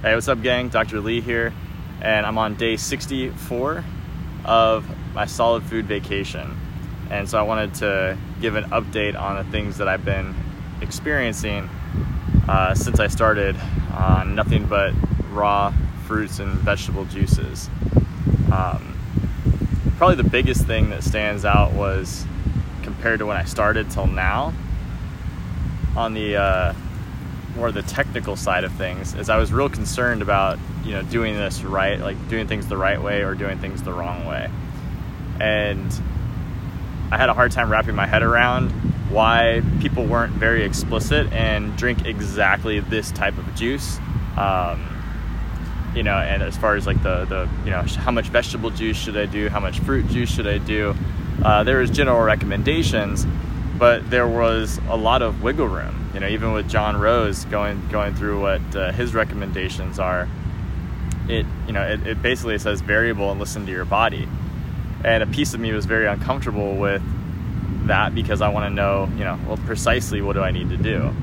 Hey, what's up, gang? Dr. Lee here, and I'm on day 64 of my solid food vacation. And so I wanted to give an update on the things that I've been experiencing uh, since I started on nothing but raw fruits and vegetable juices. Um, probably the biggest thing that stands out was compared to when I started till now on the uh, more the technical side of things is I was real concerned about you know doing this right, like doing things the right way or doing things the wrong way, and I had a hard time wrapping my head around why people weren't very explicit and drink exactly this type of juice. Um, you know, and as far as like the the you know how much vegetable juice should I do, how much fruit juice should I do, uh, there was general recommendations, but there was a lot of wiggle room you know, even with John Rose going going through what uh, his recommendations are, it you know it, it basically says variable and listen to your body, and a piece of me was very uncomfortable with that because I want to know you know well precisely what do I need to do,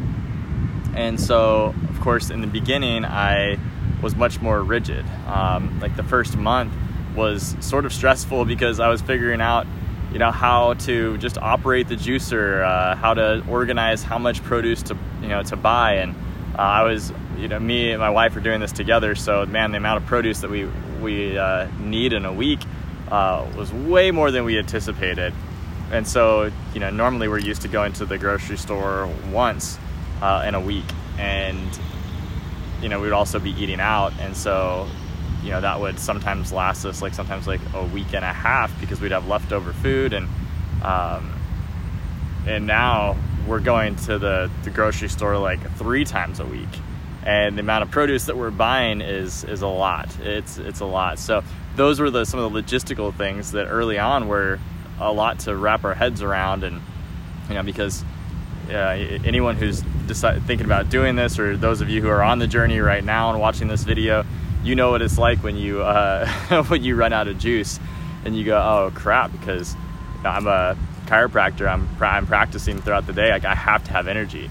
and so of course in the beginning I was much more rigid. Um, like the first month was sort of stressful because I was figuring out you know how to just operate the juicer, uh, how to organize how much produce to you know to buy, and uh, I was you know me and my wife are doing this together. So man, the amount of produce that we we uh, need in a week uh, was way more than we anticipated, and so you know normally we're used to going to the grocery store once uh, in a week, and you know we would also be eating out, and so you know that would sometimes last us like sometimes like a week and a half because we'd have leftover food. And um, and now we're going to the, the grocery store like three times a week. And the amount of produce that we're buying is is a lot. It's it's a lot. So those were the some of the logistical things that early on were a lot to wrap our heads around. And you know because uh, anyone who's decide, thinking about doing this or those of you who are on the journey right now and watching this video you know what it's like when you uh, when you run out of juice and you go, oh crap, because I'm a chiropractor. I'm I'm practicing throughout the day. Like I have to have energy.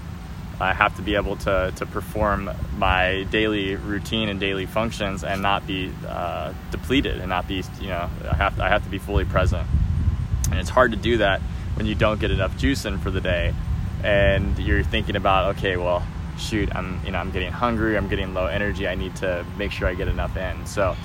I have to be able to to perform my daily routine and daily functions and not be uh, depleted and not be you know I have to, I have to be fully present. And it's hard to do that when you don't get enough juice in for the day, and you're thinking about okay, well shoot, I'm you know I'm getting hungry, I'm getting low energy, I need to make sure I get enough in. So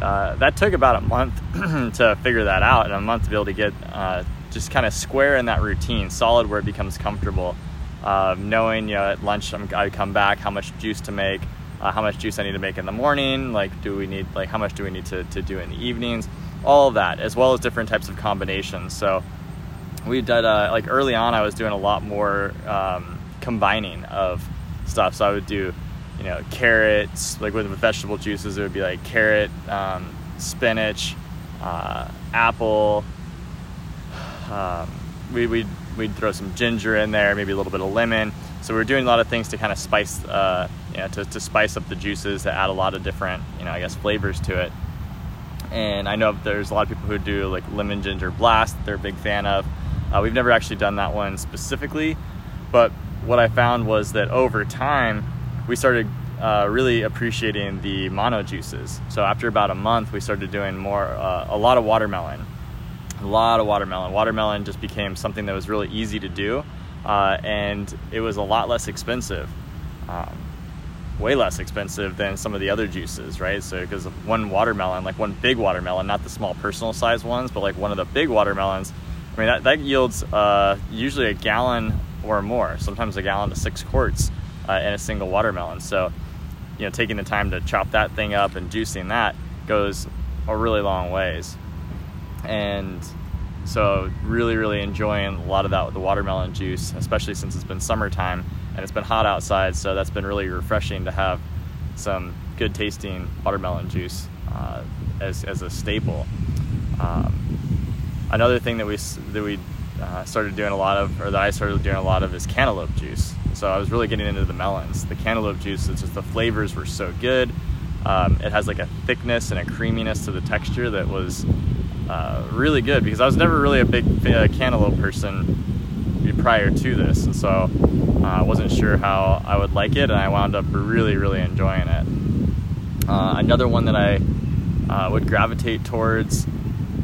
uh, that took about a month to figure that out, and a month to be able to get uh, just kind of square in that routine, solid where it becomes comfortable. Uh, knowing you know at lunch I'm, I come back, how much juice to make, uh, how much juice I need to make in the morning, like do we need like how much do we need to, to do in the evenings, all of that, as well as different types of combinations. So we did uh, like early on, I was doing a lot more um, combining of stuff. So I would do, you know, carrots, like with vegetable juices, it would be like carrot, um, spinach, uh, apple. Um, we, we'd, we'd throw some ginger in there, maybe a little bit of lemon. So we are doing a lot of things to kind of spice, uh, you know, to, to spice up the juices, to add a lot of different, you know, I guess flavors to it. And I know there's a lot of people who do like lemon ginger blast, they're a big fan of. Uh, we've never actually done that one specifically, but what I found was that over time, we started uh, really appreciating the mono juices. So after about a month, we started doing more, uh, a lot of watermelon, a lot of watermelon. Watermelon just became something that was really easy to do, uh, and it was a lot less expensive, um, way less expensive than some of the other juices, right? So because one watermelon, like one big watermelon, not the small personal size ones, but like one of the big watermelons, I mean that, that yields uh, usually a gallon or more, sometimes a gallon to six quarts uh, in a single watermelon. So, you know, taking the time to chop that thing up and juicing that goes a really long ways. And so, really, really enjoying a lot of that with the watermelon juice, especially since it's been summertime and it's been hot outside. So, that's been really refreshing to have some good tasting watermelon juice uh, as, as a staple. Um, another thing that we that we uh, started doing a lot of, or that I started doing a lot of, is cantaloupe juice. So I was really getting into the melons. The cantaloupe juice, it's just the flavors were so good. Um, it has like a thickness and a creaminess to the texture that was uh, really good because I was never really a big uh, cantaloupe person prior to this, and so uh, I wasn't sure how I would like it, and I wound up really, really enjoying it. Uh, another one that I uh, would gravitate towards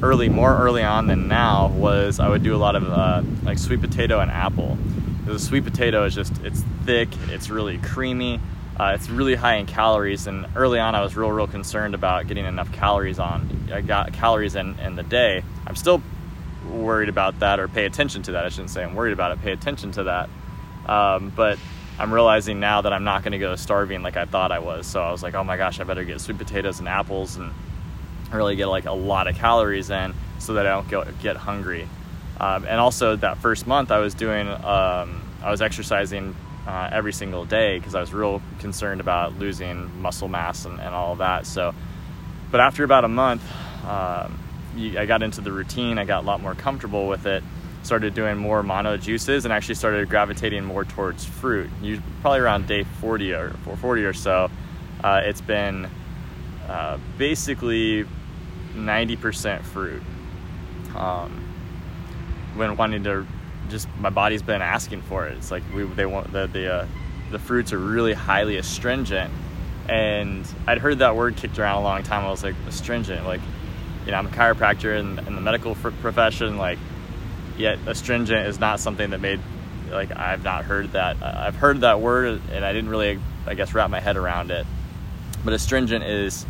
early, more early on than now, was I would do a lot of uh, like sweet potato and apple. The sweet potato is just it's thick, it's really creamy, uh, it's really high in calories. And early on, I was real, real concerned about getting enough calories on. I got calories in in the day. I'm still worried about that or pay attention to that. I shouldn't say I'm worried about it. Pay attention to that. Um, but I'm realizing now that I'm not going to go starving like I thought I was. So I was like, oh my gosh, I better get sweet potatoes and apples and really get like a lot of calories in so that I don't get, get hungry. Um, and also that first month I was doing, um, I was exercising uh, every single day because I was real concerned about losing muscle mass and, and, all that. So, but after about a month, um, I got into the routine. I got a lot more comfortable with it. Started doing more mono juices and actually started gravitating more towards fruit. You, probably around day 40 or 40 or so, uh, it's been uh, basically 90% fruit. Um, when wanting to, just my body's been asking for it. It's like we they want the the uh, the fruits are really highly astringent, and I'd heard that word kicked around a long time. I was like astringent, like you know I'm a chiropractor in, in the medical profession, like yet astringent is not something that made like I've not heard that. I've heard that word and I didn't really I guess wrap my head around it. But astringent is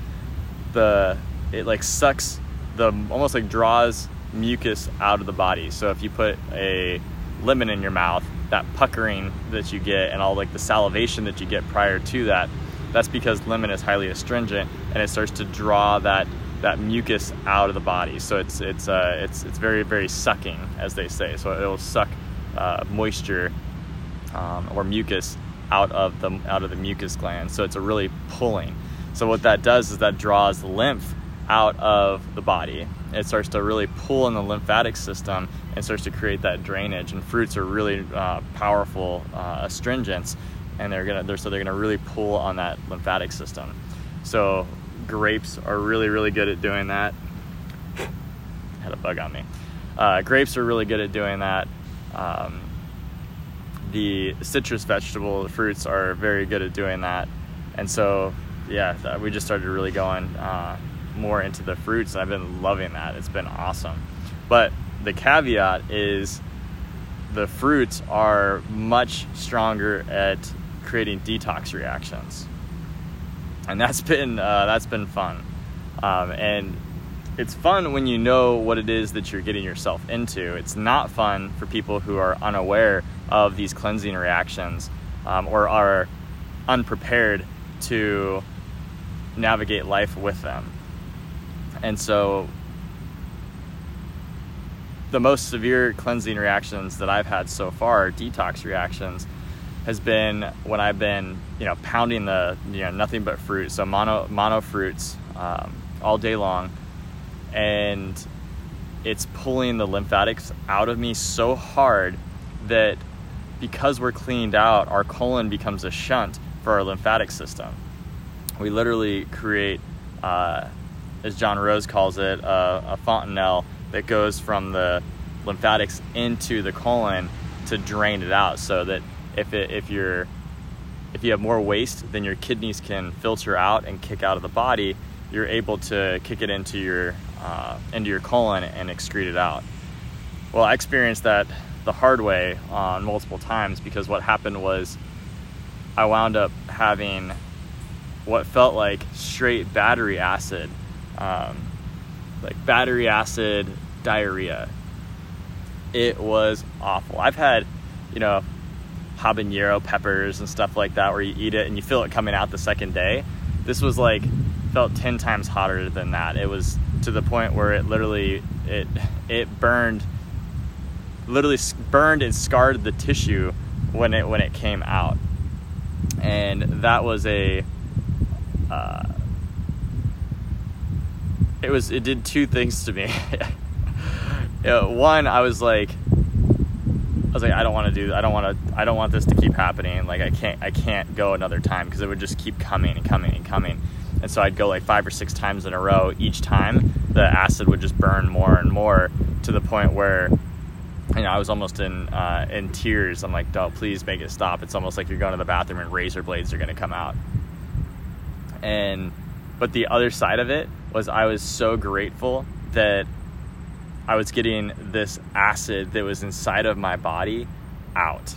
the it like sucks the almost like draws mucus out of the body. So if you put a lemon in your mouth, that puckering that you get and all like the salivation that you get prior to that, that's because lemon is highly astringent and it starts to draw that that mucus out of the body. So it's it's uh, it's it's very very sucking, as they say. So it'll suck uh, moisture um, or mucus out of the out of the mucus gland. So it's a really pulling. So what that does is that draws lymph out of the body. It starts to really pull in the lymphatic system and starts to create that drainage. And fruits are really uh, powerful uh, astringents, and they're gonna they're, so they're gonna really pull on that lymphatic system. So grapes are really really good at doing that. Had a bug on me. Uh, grapes are really good at doing that. Um, the citrus vegetable fruits are very good at doing that, and so yeah, we just started really going uh, more into the fruits, and I've been loving that. It's been awesome. But the caveat is the fruits are much stronger at creating detox reactions, and that's been uh, that's been fun. Um, and it's fun when you know what it is that you're getting yourself into. It's not fun for people who are unaware of these cleansing reactions um, or are unprepared to navigate life with them. And so the most severe cleansing reactions that I've had so far, detox reactions, has been when I've been, you know, pounding the, you know, nothing but fruit, so mono mono fruits um, all day long, and it's pulling the lymphatics out of me so hard that because we're cleaned out, our colon becomes a shunt for our lymphatic system. We literally create uh, as John Rose calls it, uh, a fontanelle that goes from the lymphatics into the colon to drain it out, so that if it, if you're if you have more waste than your kidneys can filter out and kick out of the body, you're able to kick it into your uh, into your colon and excrete it out. Well, I experienced that the hard way on multiple times because what happened was I wound up having what felt like straight battery acid um, like battery acid diarrhea. It was awful. I've had, you know, habanero peppers and stuff like that where you eat it and you feel it coming out the second day. This was like felt 10 times hotter than that. It was to the point where it literally it it burned literally burned and scarred the tissue when it when it came out. And that was a uh, it was it did two things to me. you know, one, I was like, I was like, I don't want to do, I don't want to, I don't want this to keep happening. Like I can't, I can't go another time because it would just keep coming and coming and coming. And so I'd go like five or six times in a row. Each time, the acid would just burn more and more to the point where, you know, I was almost in uh, in tears. I'm like, "Oh, please make it stop." It's almost like you're going to the bathroom and razor blades are going to come out. And But the other side of it was I was so grateful that I was getting this acid that was inside of my body out.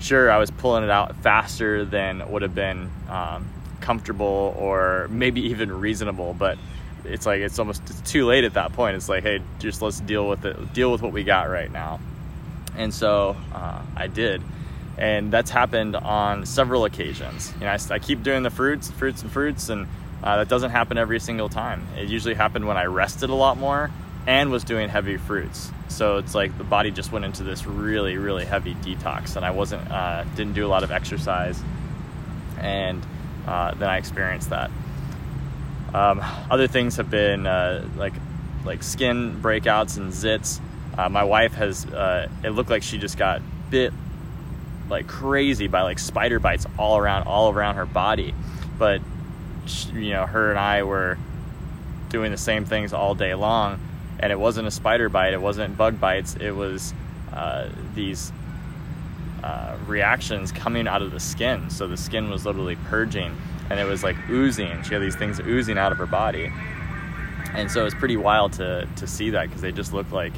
Sure, I was pulling it out faster than would have been um, comfortable or maybe even reasonable, but it's like it's almost it's too late at that point. It's like, hey, just let's deal with it, deal with what we got right now. And so uh, I did, and that's happened on several occasions. You know, I, I keep doing the fruits, fruits and fruits, and uh, that doesn't happen every single time. It usually happened when I rested a lot more and was doing heavy fruits. So it's like the body just went into this really, really heavy detox, and I wasn't uh, didn't do a lot of exercise, and uh, then I experienced that. Um, other things have been uh, like like skin breakouts and zits. Uh, my wife has uh, it looked like she just got bit like crazy by like spider bites all around all around her body, but you know her and I were doing the same things all day long, and it wasn't a spider bite, it wasn't bug bites, it was uh, these uh, reactions coming out of the skin. So the skin was literally purging and it was like oozing. She had these things oozing out of her body, and so it was pretty wild to to see that because they just looked like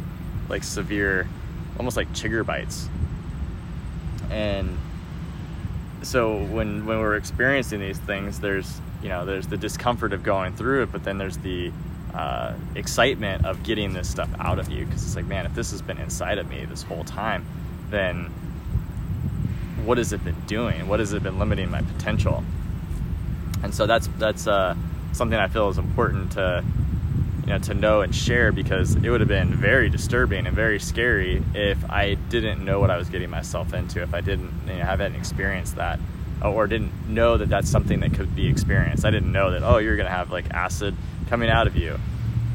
like severe, almost like chigger bites. And so when when we're experiencing these things, there's you know there's the discomfort of going through it, but then there's the uh, excitement of getting this stuff out of you because it's like, man, if this has been inside of me this whole time, then what has it been doing? What has it been limiting my potential? and so that's that's uh, something I feel is important to you know to know and share because it would have been very disturbing and very scary if I didn't know what I was getting myself into if I didn't you know, haven't experienced that or didn't know that that's something that could be experienced. I didn't know that oh you're gonna have like acid coming out of you.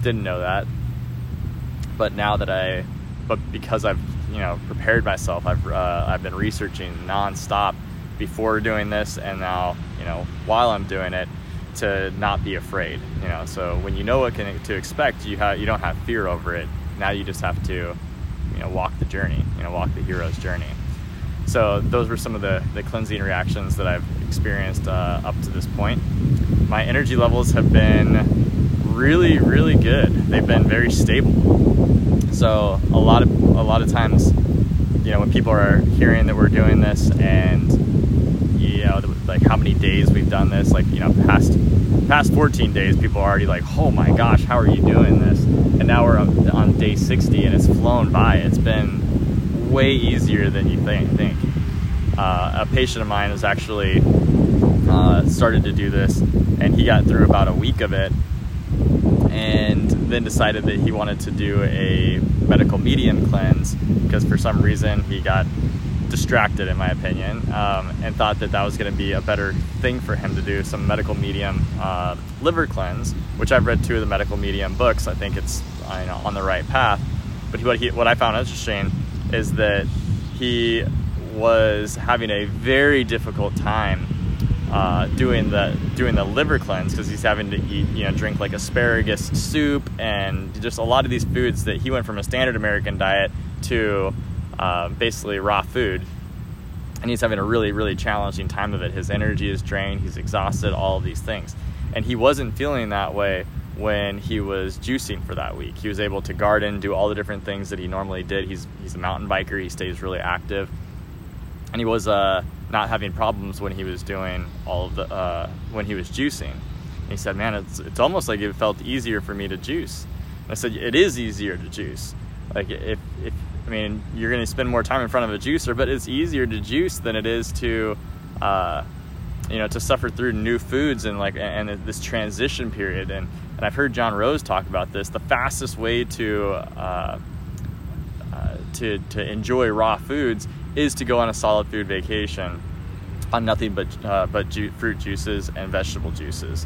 Didn't know that, but now that I, but because I've you know prepared myself, I've uh, I've been researching nonstop before doing this and now you know while I'm doing it to not be afraid you know so when you know what can, to expect you have you don't have fear over it now you just have to you know walk the journey you know walk the hero's journey so those were some of the, the cleansing reactions that I've experienced uh, up to this point. My energy levels have been really really good. They've been very stable. So a lot of a lot of times you know when people are hearing that we're doing this and you know like how many days we've done this like you know past past 14 days people are already like oh my gosh how are you doing this? And now we're on, on day 60 and it's flown by. It's been way easier than you think, think. Uh, a patient of mine has actually uh, started to do this and he got through about a week of it and then decided that he wanted to do a medical medium cleanse because for some reason he got distracted in my opinion um, and thought that that was going to be a better thing for him to do some medical medium uh, liver cleanse which i've read two of the medical medium books i think it's you know, on the right path but what, he, what i found interesting is that he was having a very difficult time uh, doing the doing the liver cleanse because he's having to eat you know drink like asparagus soup and just a lot of these foods that he went from a standard American diet to uh, basically raw food. And he's having a really really challenging time of it. His energy is drained. He's exhausted all these things. And he wasn't feeling that way when he was juicing for that week. He was able to garden do all the different things that he normally did. He's he's a mountain biker. He stays really active. And he was uh, not having problems when he was doing all of the uh, when he was juicing. And he said man it's, it's almost like it felt easier for me to juice. And i said it is easier to juice. Like if, if I mean, you're going to spend more time in front of a juicer, but it's easier to juice than it is to, uh, you know, to suffer through new foods and like and this transition period. And and I've heard John Rose talk about this. The fastest way to uh, uh, to to enjoy raw foods is to go on a solid food vacation on nothing but uh, but ju- fruit juices and vegetable juices.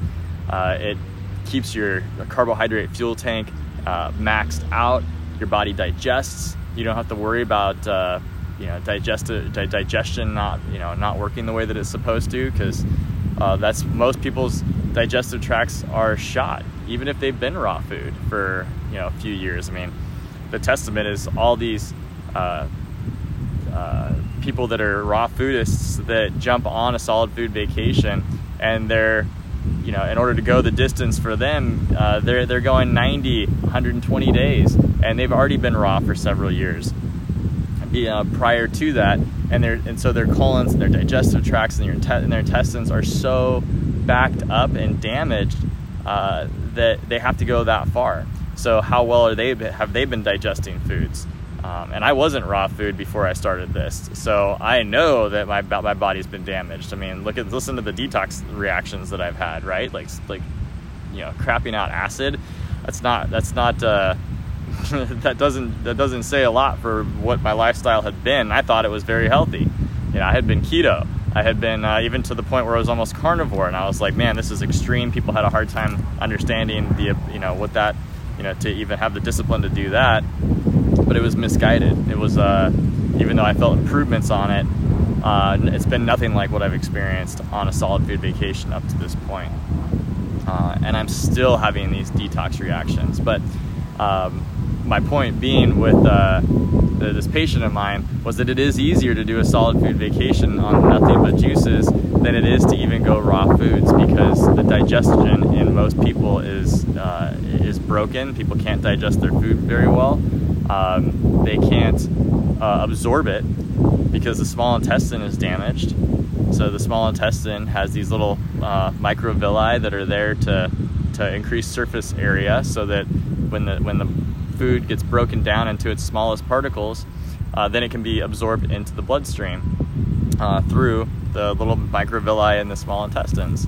Uh, it keeps your carbohydrate fuel tank uh, maxed out. Your body digests you don't have to worry about uh, you know di- digestion not you know not working the way that it's supposed to because uh, that's most people's digestive tracts are shot even if they've been raw food for you know a few years. I mean, the testament is all these uh, uh, people that are raw foodists that jump on a solid food vacation and they're you know, in order to go the distance for them, uh, they're they're going 90, 120 days, and they've already been raw for several years. Uh, prior to that, and their and so their colons, and their digestive tracts, and, your inte- and their intestines are so backed up and damaged uh, that they have to go that far. So how well are they have they been digesting foods? Um, and I wasn't raw food before I started this, so I know that my my body's been damaged. I mean, look at listen to the detox reactions that I've had, right? Like like you know, crapping out acid. That's not that's not uh, that doesn't that doesn't say a lot for what my lifestyle had been. I thought it was very healthy. You know, I had been keto. I had been uh, even to the point where I was almost carnivore, and I was like, man, this is extreme. People had a hard time understanding the you know what that you know to even have the discipline to do that but it was misguided. It was, uh, even though I felt improvements on it, uh, it's been nothing like what I've experienced on a solid food vacation up to this point. Uh, and I'm still having these detox reactions. But um, my point being with uh, this patient of mine was that it is easier to do a solid food vacation on nothing but juices than it is to even go raw foods because the digestion in most people is uh, is broken. People can't digest their food very well um, they can't uh, absorb it because the small intestine is damaged. So the small intestine has these little uh, microvilli that are there to to increase surface area, so that when the when the food gets broken down into its smallest particles, uh, then it can be absorbed into the bloodstream uh, through the little microvilli in the small intestines.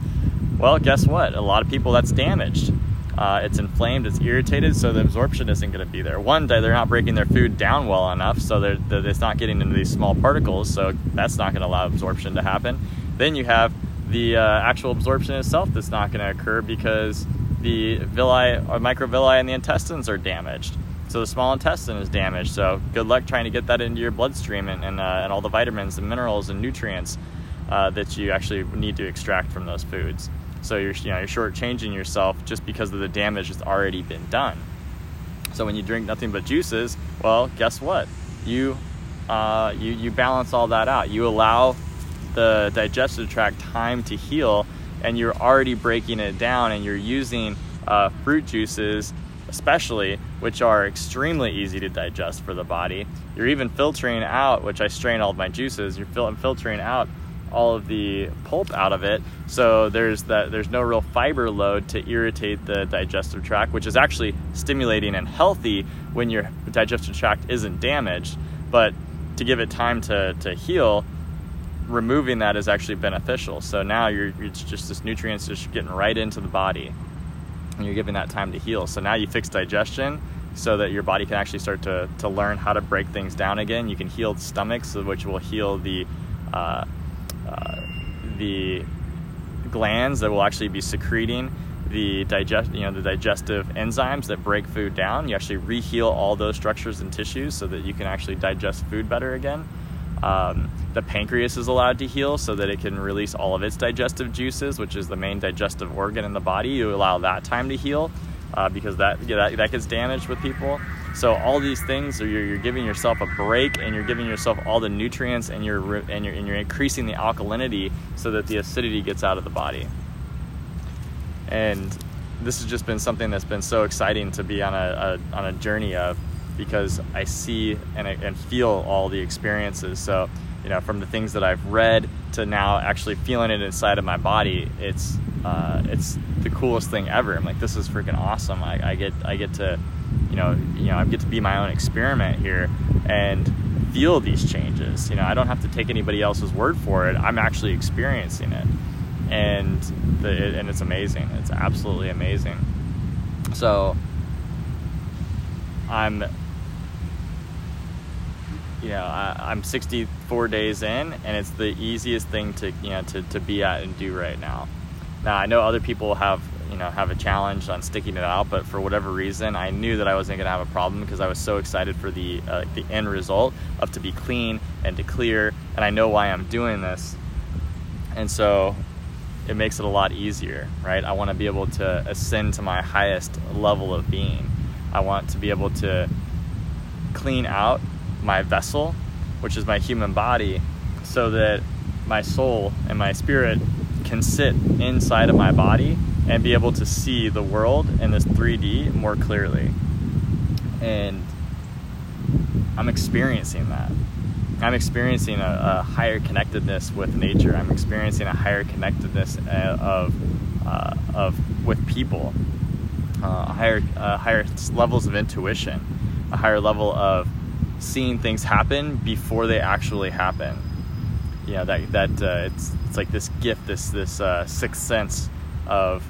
Well, guess what? A lot of people that's damaged. Uh, it's inflamed, it's irritated, so the absorption isn't going to be there. One, day they're not breaking their food down well enough, so they're, they're, it's not getting into these small particles, so that's not going to allow absorption to happen. Then you have the uh, actual absorption itself that's not going to occur because the villi or microvilli in the intestines are damaged. So the small intestine is damaged. So good luck trying to get that into your bloodstream and, and, uh, and all the vitamins and minerals and nutrients uh, that you actually need to extract from those foods. So you're you know you're shortchanging yourself just because of the damage that's already been done. So when you drink nothing but juices, well, guess what? You uh, you you balance all that out. You allow the digestive tract time to heal, and you're already breaking it down, and you're using uh, fruit juices, especially, which are extremely easy to digest for the body. You're even filtering out, which I strain all of my juices. You're fil- filtering out all of the pulp out of it. So there's that there's no real fiber load to irritate the digestive tract, which is actually stimulating and healthy when your digestive tract isn't damaged. But to give it time to, to heal, removing that is actually beneficial. So now you're it's just this nutrients just getting right into the body and you're giving that time to heal. So now you fix digestion so that your body can actually start to, to learn how to break things down again. You can heal the stomachs, which will heal the uh, the glands that will actually be secreting the digest, you know, the digestive enzymes that break food down. You actually reheal all those structures and tissues so that you can actually digest food better again. Um, the pancreas is allowed to heal so that it can release all of its digestive juices, which is the main digestive organ in the body. You allow that time to heal uh, because that, yeah, that that gets damaged with people. So all these things, you're, you're, giving yourself a break, and you're giving yourself all the nutrients, and you're and you're and you're increasing the alkalinity so that the acidity gets out of the body. And this has just been something that's been so exciting to be on a, a on a journey of, because I see and and feel all the experiences. So you know, from the things that I've read to now actually feeling it inside of my body, it's uh, it's the coolest thing ever. I'm like, this is freaking awesome. I, I get I get to you know, you know, I get to be my own experiment here and feel these changes. You know, I don't have to take anybody else's word for it. I'm actually experiencing it, and the, and it's amazing. It's absolutely amazing. So I'm, you know, I, am 64 days in, and it's the easiest thing to you know to to be at and do right now. Now I know other people have you know have a challenge on sticking it out but for whatever reason i knew that i wasn't going to have a problem because i was so excited for the uh, the end result of to be clean and to clear and i know why i'm doing this. And so it makes it a lot easier right? I want to be able to ascend to my highest level of being. I want to be able to clean out my vessel which is my human body so that my soul and my spirit can sit inside of my body and be able to see the world in this 3D more clearly. And I'm experiencing that. I'm experiencing a, a higher connectedness with nature. I'm experiencing a higher connectedness uh, of, uh, of with people, uh, higher uh, higher levels of intuition, a higher level of seeing things happen before they actually happen. You know that that uh, it's it's like this gift, this this uh, sixth sense of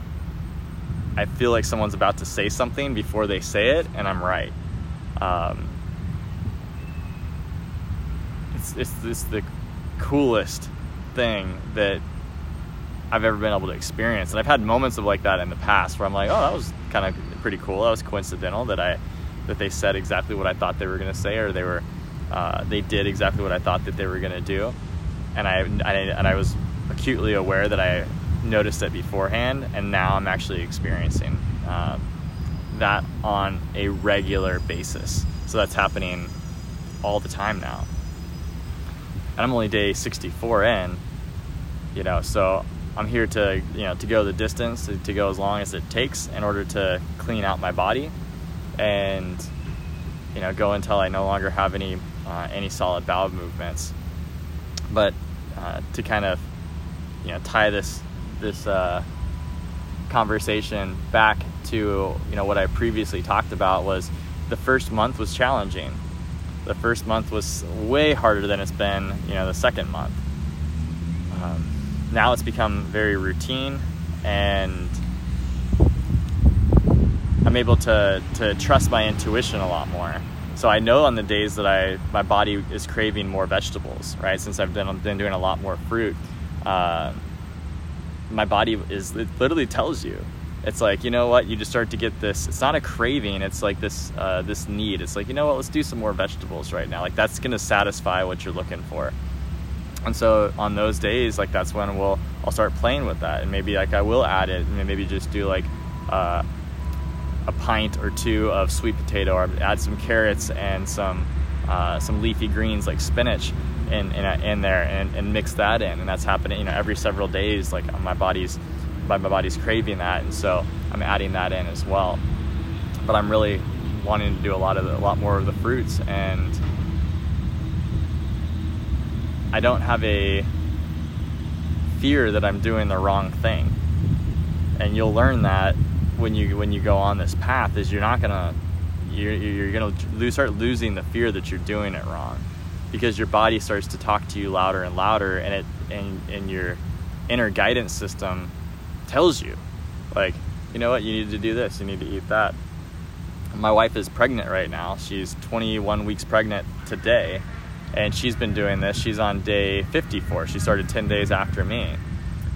I feel like someone's about to say something before they say it, and I'm right. Um, it's it's this the coolest thing that I've ever been able to experience, and I've had moments of like that in the past where I'm like, oh, that was kind of pretty cool. That was coincidental that I that they said exactly what I thought they were going to say, or they were uh, they did exactly what I thought that they were going to do, and I, I and I was acutely aware that I noticed it beforehand, and now I'm actually experiencing uh, that on a regular basis. So that's happening all the time now, and I'm only day 64 in, you know, so I'm here to you know to go the distance to, to go as long as it takes in order to clean out my body and you know go until I no longer have any uh, any solid bowel movements. But uh, to kind of you know tie this this uh, conversation back to you know what I previously talked about was the first month was challenging. The first month was way harder than it's been you know the second month. Um, now it's become very routine and I'm able to to trust my intuition a lot more. So I know on the days that I my body is craving more vegetables, right? Since I've been been doing a lot more fruit, uh, my body is it literally tells you. It's like you know what you just start to get this. It's not a craving. It's like this uh, this need. It's like you know what let's do some more vegetables right now. Like that's gonna satisfy what you're looking for. And so on those days, like that's when we'll I'll start playing with that, and maybe like I will add it, and maybe just do like. Uh, a pint or two of sweet potato, or add some carrots and some uh, some leafy greens like spinach in in, in there, and, and, mix that in. And that's happening, you know, every several days. Like my body's my, my body's craving that, and so I'm adding that in as well. But I'm really wanting to do a lot of the, a lot more of the fruits, and I don't have a fear that I'm doing the wrong thing. And you'll learn that when you when you go on this path is you're not gonna you're, you're gonna lose, start losing the fear that you're doing it wrong because your body starts to talk to you louder and louder and it and, and your inner guidance system tells you like you know what? You need to do this. You need to eat that. My wife is pregnant right now. She's 21 weeks pregnant today and she's been doing this. She's on day 54 she started 10 days after me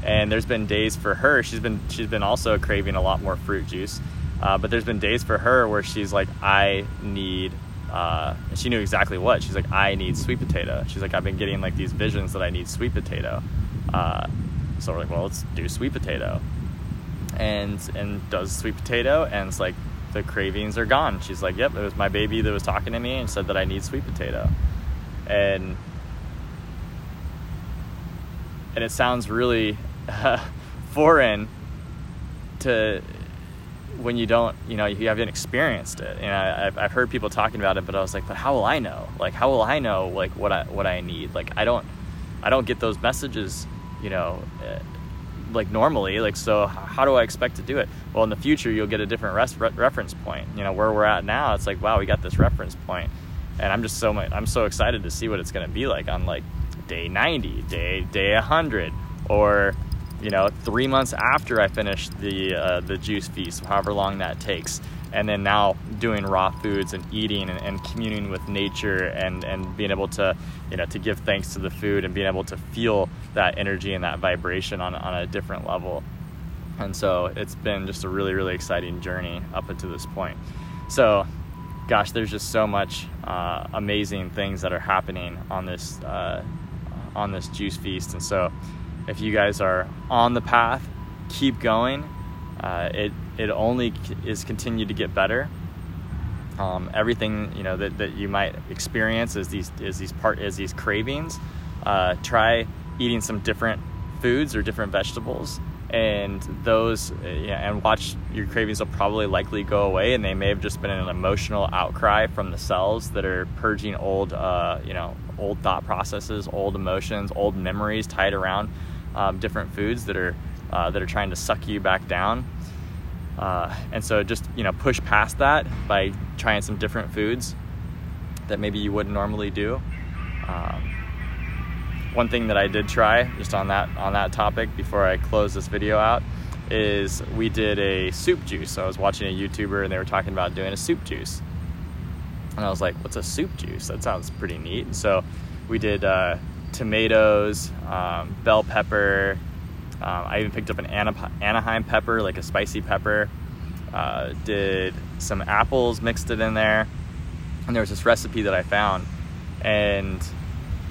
and there's been days for her she's been she's been also craving a lot more fruit juice. Uh, but there's been days for her where she's like i need uh, she knew exactly what. She's like i need sweet potato. She's like i've been getting like these visions that i need sweet potato. Uh, so we're like well let's do sweet potato. And and does sweet potato and it's like the cravings are gone. She's like yep it was my baby that was talking to me and said that i need sweet potato. And and it sounds really uh, foreign to when you don't, you know, you haven't experienced it. And I, I've, I've heard people talking about it, but I was like, but how will I know? Like, how will I know like what I what I need? Like, I don't, I don't get those messages, you know, uh, like normally. Like, so how do I expect to do it? Well, in the future, you'll get a different res- re- reference point. You know, where we're at now, it's like, wow, we got this reference point, and I'm just so much, I'm so excited to see what it's going to be like on like day 90, day day 100, or you know, three months after I finished the uh, the juice feast, however long that takes, and then now doing raw foods and eating and, and, communing with nature and and being able to you know to give thanks to the food and being able to feel that energy and that vibration on on a different level. And so it's been just a really really exciting journey up until this point. So, gosh, there's just so much uh, amazing things that are happening on this uh, on this juice feast, and so if you guys are on the path, keep going. Uh, it it only is continue to get better. Um, everything you know that, that you might experience is these is these part is these cravings. Uh, try eating some different foods or different vegetables and those yeah, and watch your cravings will probably likely go away and they may have just been an emotional outcry from the cells that are purging old uh, you know old thought processes old emotions old memories tied around um, different foods that are uh, that are trying to suck you back down uh, and so just you know push past that by trying some different foods that maybe you wouldn't normally do um, one thing that I did try just on that on that topic before I close this video out is we did a soup juice. So I was watching a YouTuber and they were talking about doing a soup juice. And I was like, what's a soup juice? That sounds pretty neat. so we did uh, tomatoes, um, bell pepper. Um, I even picked up an Anaheim pepper, like a spicy pepper. Uh, did some apples, mixed it in there. And there was this recipe that I found. And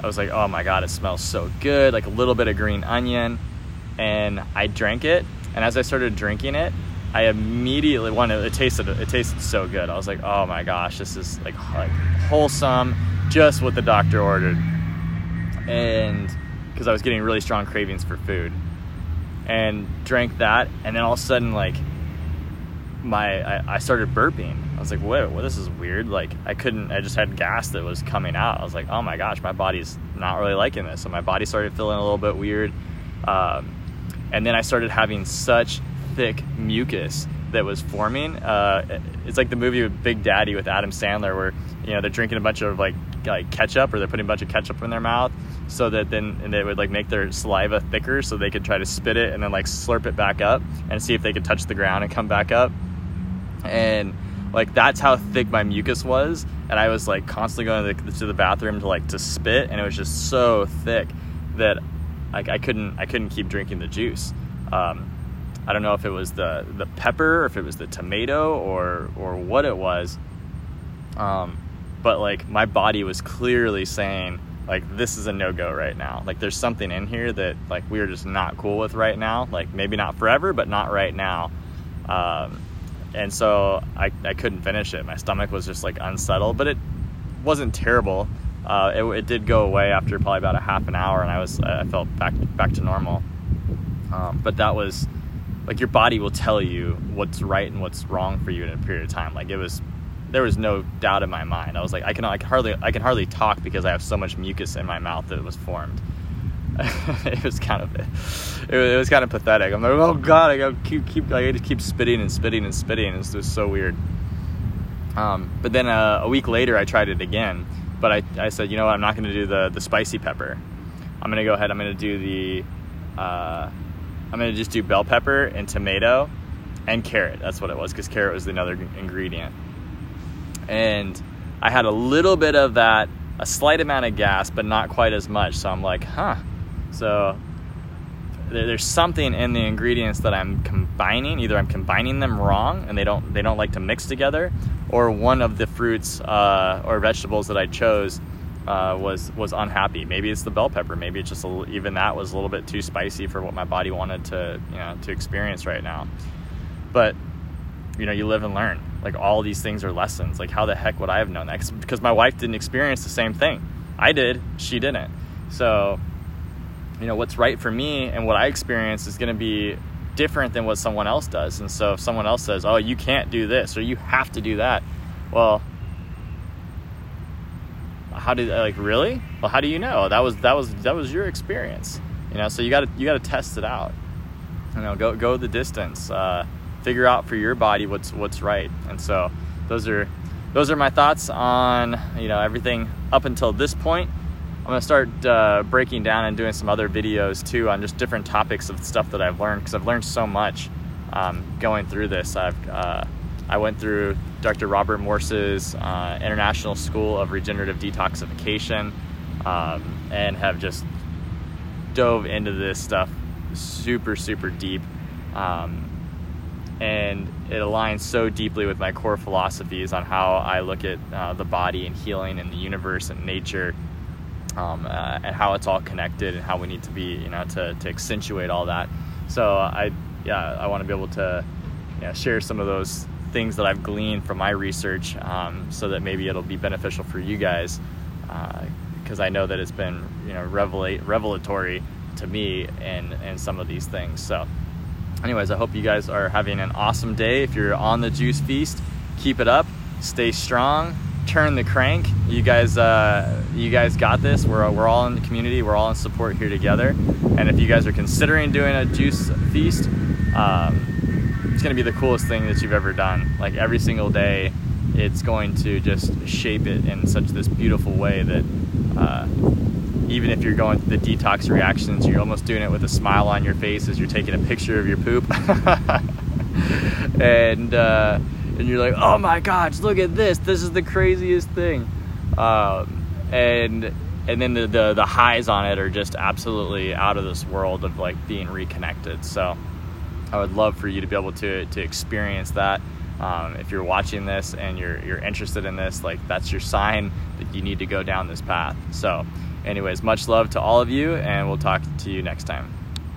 I was like, oh my God, it smells so good. Like a little bit of green onion. And I drank it. And as I started drinking it, I immediately wanted, it tasted, it tasted so good. I was like, oh my gosh, this is like, like wholesome, just what the doctor ordered. And because I was getting really strong cravings for food and drank that. And then all of a sudden, like, my, I, I started burping I was like, whoa, well, this is weird. Like, I couldn't, I just had gas that was coming out. I was like, oh my gosh, my body's not really liking this. So my body started feeling a little bit weird. Um, and then I started having such thick mucus that was forming. Uh, it's like the movie Big Daddy with Adam Sandler, where you know they're drinking a bunch of like like ketchup, or they're putting a bunch of ketchup in their mouth, so that then and they would like make their saliva thicker, so they could try to spit it and then like slurp it back up and see if they could touch the ground and come back up. And like that's how thick my mucus was, and I was like constantly going to the, to the bathroom to like to spit, and it was just so thick that like I couldn't I couldn't keep drinking the juice. Um, I don't know if it was the the pepper, or if it was the tomato, or or what it was. Um, but like my body was clearly saying like this is a no go right now. Like there's something in here that like we're just not cool with right now. Like maybe not forever, but not right now. Um, and so I, I couldn't finish it. My stomach was just like unsettled, but it wasn't terrible. Uh, it, it, did go away after probably about a half an hour, and I was I felt back back to normal. Um, but that was like your body will tell you what's right and what's wrong for you in a period of time. Like it was there was no doubt in my mind. I was like I can I can hardly I can hardly talk because I have so much mucus in my mouth that was formed. it was kind of it, it, was kind of pathetic. I'm like, oh god, I gotta keep keep I just keep spitting and spitting and spitting. It's just so weird. Um, but then uh, a week later, I tried it again. But I, I said, you know what? I'm not going to do the the spicy pepper. I'm going to go ahead. I'm going to do the uh, I'm to just do bell pepper and tomato and carrot. That's what it was because carrot was another ingredient. And I had a little bit of that, a slight amount of gas, but not quite as much. So I'm like, huh so there's something in the ingredients that I'm combining. Either I'm combining them wrong and they don't they don't like to mix together, or one of the fruits uh, or vegetables that I chose uh, was was unhappy. Maybe it's the bell pepper. Maybe it's just even that was a little bit too spicy for what my body wanted to you know to experience right now. But you know, you live and learn. Like all these things are lessons. Like how the heck would I have known that? Because my wife didn't experience the same thing. I did. She didn't. So you know what's right for me and what I experience is going to be different than what someone else does. And so if someone else says, "Oh, you can't do this or you have to do that," well, how did like really? Well, how do you know? That was that was that was your experience. You know, so you got to you got to test it out. You know, go go the distance. Uh, figure out for your body what's what's right. And so those are those are my thoughts on you know everything up until this point. I'm gonna start uh, breaking down and doing some other videos too on just different topics of stuff that I've learned because I've learned so much um, going through this. I've uh, I went through Dr. Robert Morse's uh, International School of Regenerative Detoxification um, and have just dove into this stuff super super deep. Um, and it aligns so deeply with my core philosophies on how I look at uh, the body and healing and the universe and nature um, uh, and how it's all connected and how we need to be, you know, to, to accentuate all that. So I, yeah, I want to be able to you know, share some of those things that I've gleaned from my research um, so that maybe it'll be beneficial for you guys because uh, I know that it's been, you know, revelate, revelatory to me and and some of these things. So, anyways, I hope you guys are having an awesome day. If you're on the juice feast, keep it up. Stay strong. Turn the crank. You guys, uh, you guys got this. We're we're all in the community. We're all in support here together. And if you guys are considering doing a juice feast, um, it's gonna be the coolest thing that you've ever done. Like every single day, it's going to just shape it in such this beautiful way that. Uh, even if you're going through the detox reactions, you're almost doing it with a smile on your face as you're taking a picture of your poop. and uh, and you're like, oh my gosh, look at this! This is the craziest thing. Um, and and then the, the the highs on it are just absolutely out of this world of like being reconnected. So I would love for you to be able to to experience that. Um, if you're watching this and you're you're interested in this, like that's your sign that you need to go down this path. So anyways, much love to all of you, and we'll talk to you next time.